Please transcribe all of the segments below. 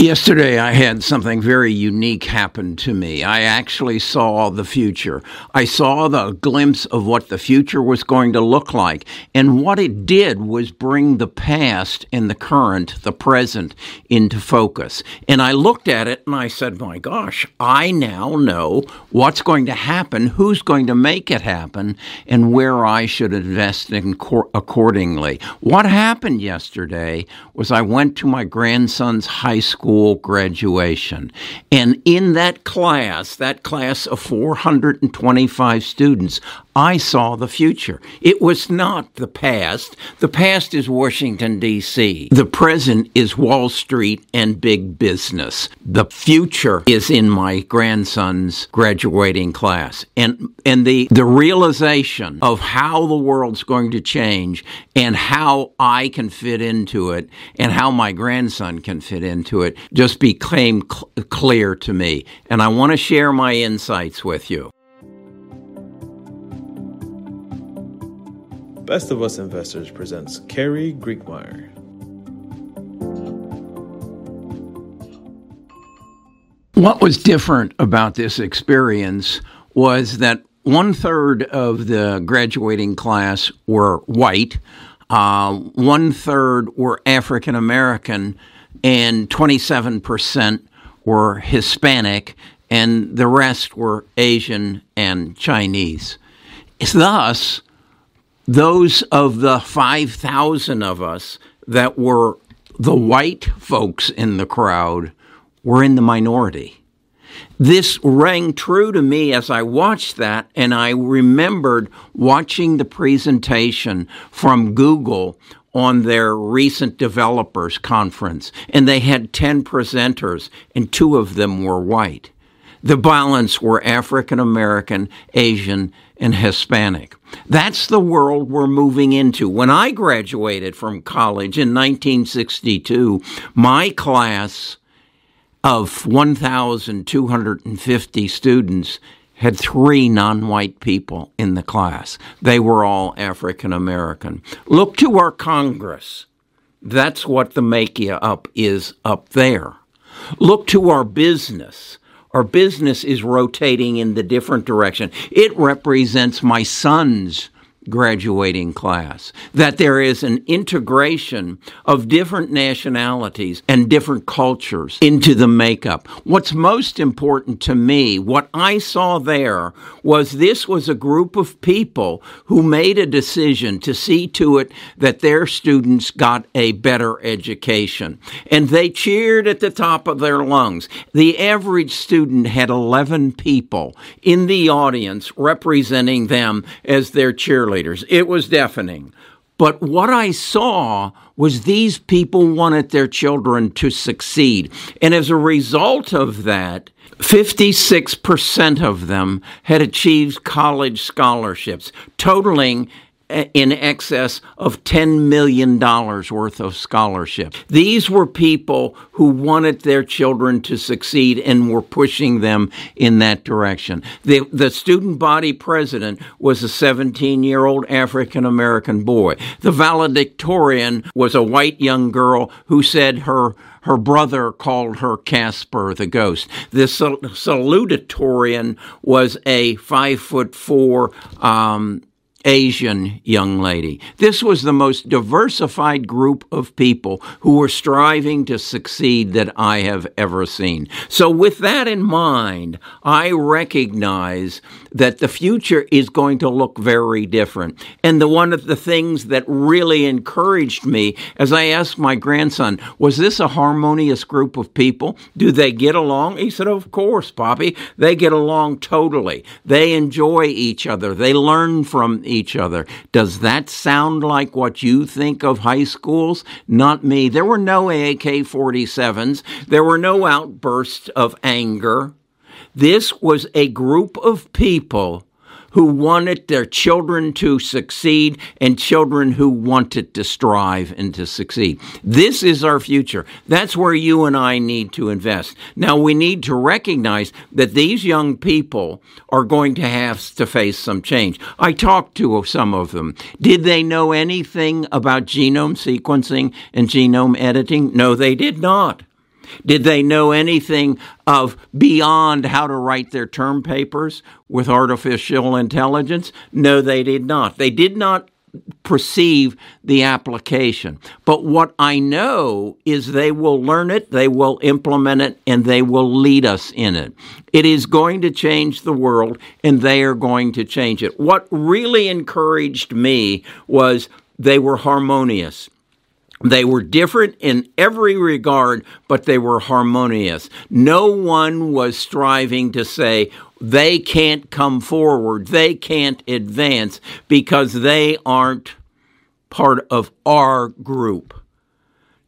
Yesterday, I had something very unique happen to me. I actually saw the future. I saw the glimpse of what the future was going to look like. And what it did was bring the past and the current, the present, into focus. And I looked at it and I said, my gosh, I now know what's going to happen, who's going to make it happen, and where I should invest in cor- accordingly. What happened yesterday was I went to my grandson's high school school graduation. And in that class, that class of 425 students, I saw the future. It was not the past. The past is Washington, D.C. The present is Wall Street and big business. The future is in my grandson's graduating class. And, and the, the realization of how the world's going to change and how I can fit into it and how my grandson can fit into it just became cl- clear to me. And I want to share my insights with you. Best of Us Investors presents Kerry Grinkmeyer. What was different about this experience was that one third of the graduating class were white, uh, one third were African American, and 27% were Hispanic, and the rest were Asian and Chinese. Thus, those of the 5,000 of us that were the white folks in the crowd were in the minority. This rang true to me as I watched that, and I remembered watching the presentation from Google on their recent developers conference, and they had 10 presenters, and two of them were white. The balance were African American, Asian, and Hispanic. That's the world we're moving into. When I graduated from college in 1962, my class of 1,250 students had three non white people in the class. They were all African American. Look to our Congress. That's what the make you up is up there. Look to our business. Our business is rotating in the different direction. It represents my son's graduating class, that there is an integration of different nationalities and different cultures into the makeup. What's most important to me, what I saw there, was this was a group of people who made a decision to see to it that their students got a better education. And they cheered at the top of their lungs. The average student had 11 people in the audience representing them as their cheerleaders cheerleaders. It was deafening. But what I saw was these people wanted their children to succeed. And as a result of that, 56% of them had achieved college scholarships, totaling in excess of $10 million worth of scholarship. These were people who wanted their children to succeed and were pushing them in that direction. The, the student body president was a 17 year old African American boy. The valedictorian was a white young girl who said her her brother called her Casper the ghost. The salutatorian was a five foot four um, Asian young lady. This was the most diversified group of people who were striving to succeed that I have ever seen. So, with that in mind, I recognize that the future is going to look very different. And the one of the things that really encouraged me as I asked my grandson, was this a harmonious group of people? Do they get along? He said, Of course, Poppy. They get along totally. They enjoy each other. They learn from each other. Does that sound like what you think of high schools? Not me. There were no AK 47s, there were no outbursts of anger. This was a group of people who wanted their children to succeed and children who wanted to strive and to succeed. This is our future. That's where you and I need to invest. Now, we need to recognize that these young people are going to have to face some change. I talked to some of them. Did they know anything about genome sequencing and genome editing? No, they did not. Did they know anything of beyond how to write their term papers with artificial intelligence? No, they did not. They did not perceive the application. But what I know is they will learn it, they will implement it, and they will lead us in it. It is going to change the world, and they are going to change it. What really encouraged me was they were harmonious. They were different in every regard, but they were harmonious. No one was striving to say, they can't come forward, they can't advance because they aren't part of our group.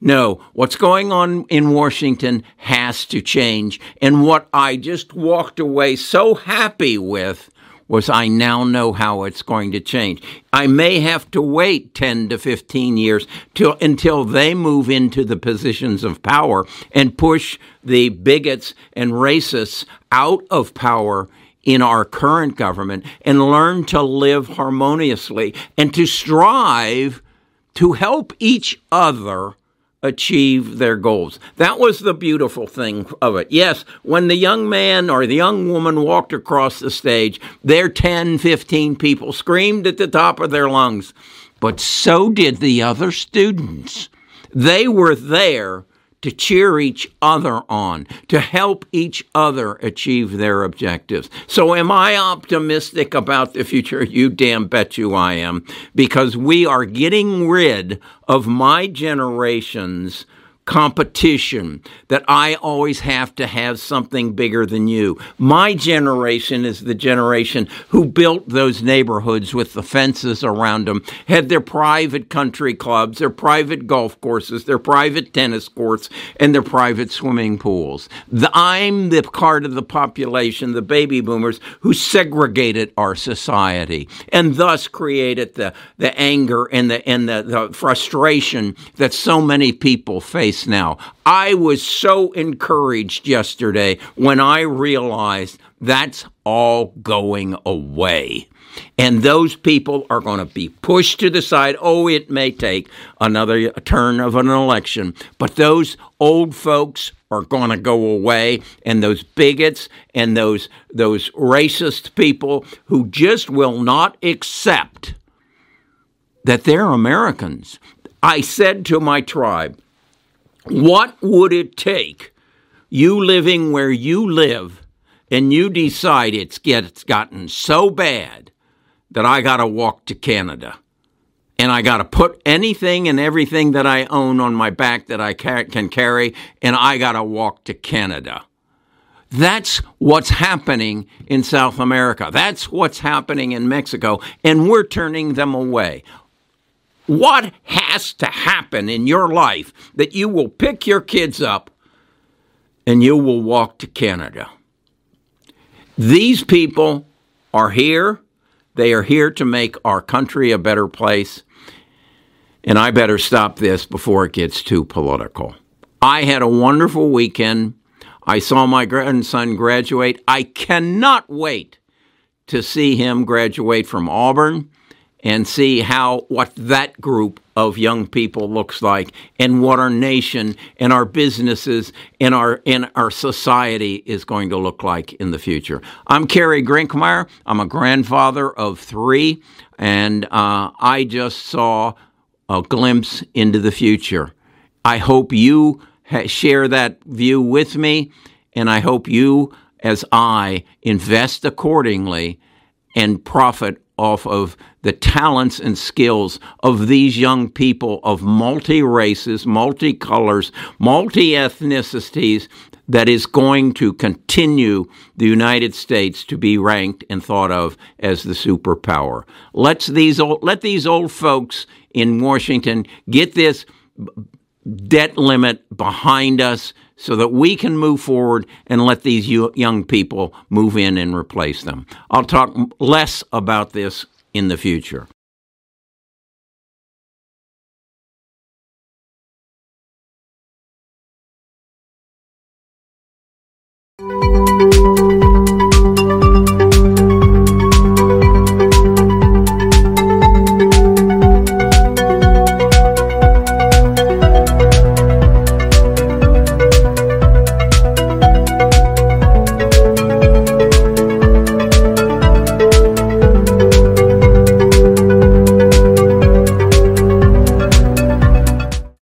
No, what's going on in Washington has to change. And what I just walked away so happy with was I now know how it's going to change. I may have to wait 10 to 15 years till, until they move into the positions of power and push the bigots and racists out of power in our current government and learn to live harmoniously and to strive to help each other achieve their goals. That was the beautiful thing of it. Yes, when the young man or the young woman walked across the stage, their 10, 15 people screamed at the top of their lungs, but so did the other students. They were there to cheer each other on, to help each other achieve their objectives. So, am I optimistic about the future? You damn bet you I am, because we are getting rid of my generation's competition that I always have to have something bigger than you. My generation is the generation who built those neighborhoods with the fences around them, had their private country clubs, their private golf courses, their private tennis courts, and their private swimming pools. The, I'm the part of the population, the baby boomers, who segregated our society and thus created the, the anger and the and the, the frustration that so many people face place now. I was so encouraged yesterday when I realized that's all going away. And those people are going to be pushed to the side. Oh, it may take another turn of an election, but those old folks are going to go away and those bigots and those those racist people who just will not accept that they're Americans. I said to my tribe, what would it take, you living where you live, and you decide it's, get, it's gotten so bad that I got to walk to Canada? and I got to put anything and everything that I own on my back that I can carry, and I got to walk to Canada. That's what's happening in South America. That's what's happening in Mexico, and we're turning them away. What has to happen in your life that you will pick your kids up and you will walk to Canada? These people are here. They are here to make our country a better place. And I better stop this before it gets too political. I had a wonderful weekend. I saw my grandson graduate. I cannot wait to see him graduate from Auburn and see how what that group of young people looks like and what our nation and our businesses and our and our society is going to look like in the future. I'm Kerry Grinkmeyer. I'm a grandfather of three, and uh, I just saw a glimpse into the future. I hope you ha- share that view with me, and I hope you, as I, invest accordingly and profit off of the talents and skills of these young people of multi races, multi colors, multi ethnicities that is going to continue the United States to be ranked and thought of as the superpower. Let's these old, let these old folks in Washington get this debt limit behind us so that we can move forward and let these young people move in and replace them. I'll talk less about this in the future.